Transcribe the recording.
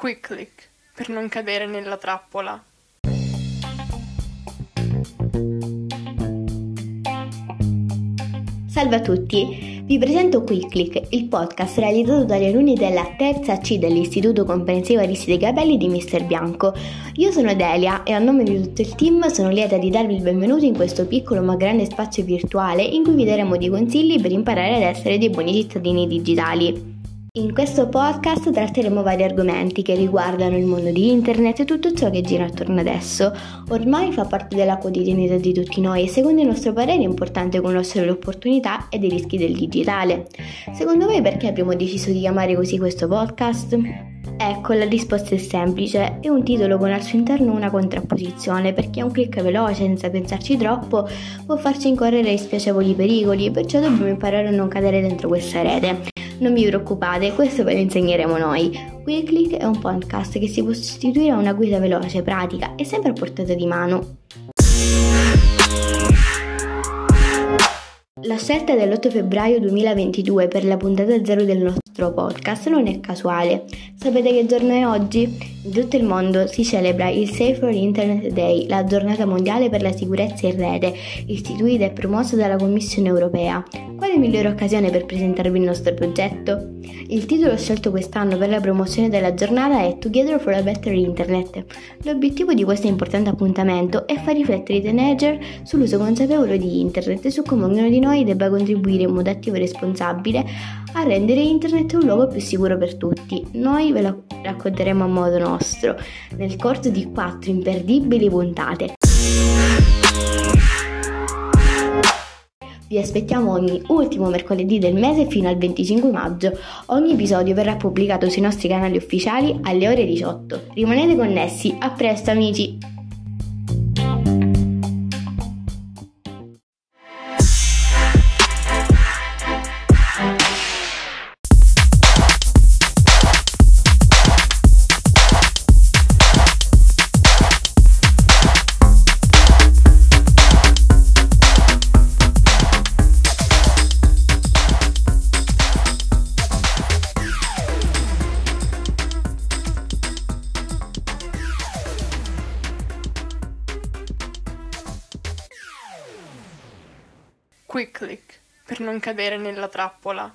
Quick click per non cadere nella trappola. Salve a tutti, vi presento Quick Click, il podcast realizzato dagli alunni della terza C dell'Istituto Comprensivo Arissi dei Capelli di Mister Bianco. Io sono Delia e a nome di tutto il team sono lieta di darvi il benvenuto in questo piccolo ma grande spazio virtuale in cui vi daremo dei consigli per imparare ad essere dei buoni cittadini digitali. In questo podcast tratteremo vari argomenti che riguardano il mondo di internet e tutto ciò che gira attorno ad esso. Ormai fa parte della quotidianità di tutti noi e secondo il nostro parere è importante conoscere le opportunità e i rischi del digitale. Secondo voi perché abbiamo deciso di chiamare così questo podcast? Ecco, la risposta è semplice, è un titolo con al suo interno una contrapposizione, perché un clic veloce, senza pensarci troppo, può farci incorrere in spiacevoli pericoli, perciò dobbiamo imparare a non cadere dentro questa rete. Non vi preoccupate, questo ve lo insegneremo noi. Quicklick è un podcast che si può sostituire a una guida veloce, pratica e sempre a portata di mano. La scelta dell'8 febbraio 2022 per la puntata zero del nostro podcast non è casuale. Sapete che giorno è oggi? In tutto il mondo si celebra il Safer Internet Day, la giornata mondiale per la sicurezza in rete, istituita e promossa dalla Commissione europea. Quale migliore occasione per presentarvi il nostro progetto? Il titolo scelto quest'anno per la promozione della giornata è Together for a Better Internet. L'obiettivo di questo importante appuntamento è far riflettere i teenager sull'uso consapevole di Internet e su come ognuno di noi debba contribuire in modo attivo e responsabile a rendere Internet un luogo più sicuro per tutti. Noi ve lo racconteremo a modo nostro nel corso di quattro imperdibili puntate. Vi aspettiamo ogni ultimo mercoledì del mese fino al 25 maggio. Ogni episodio verrà pubblicato sui nostri canali ufficiali alle ore 18. Rimanete connessi, a presto amici! Quick click per non cadere nella trappola.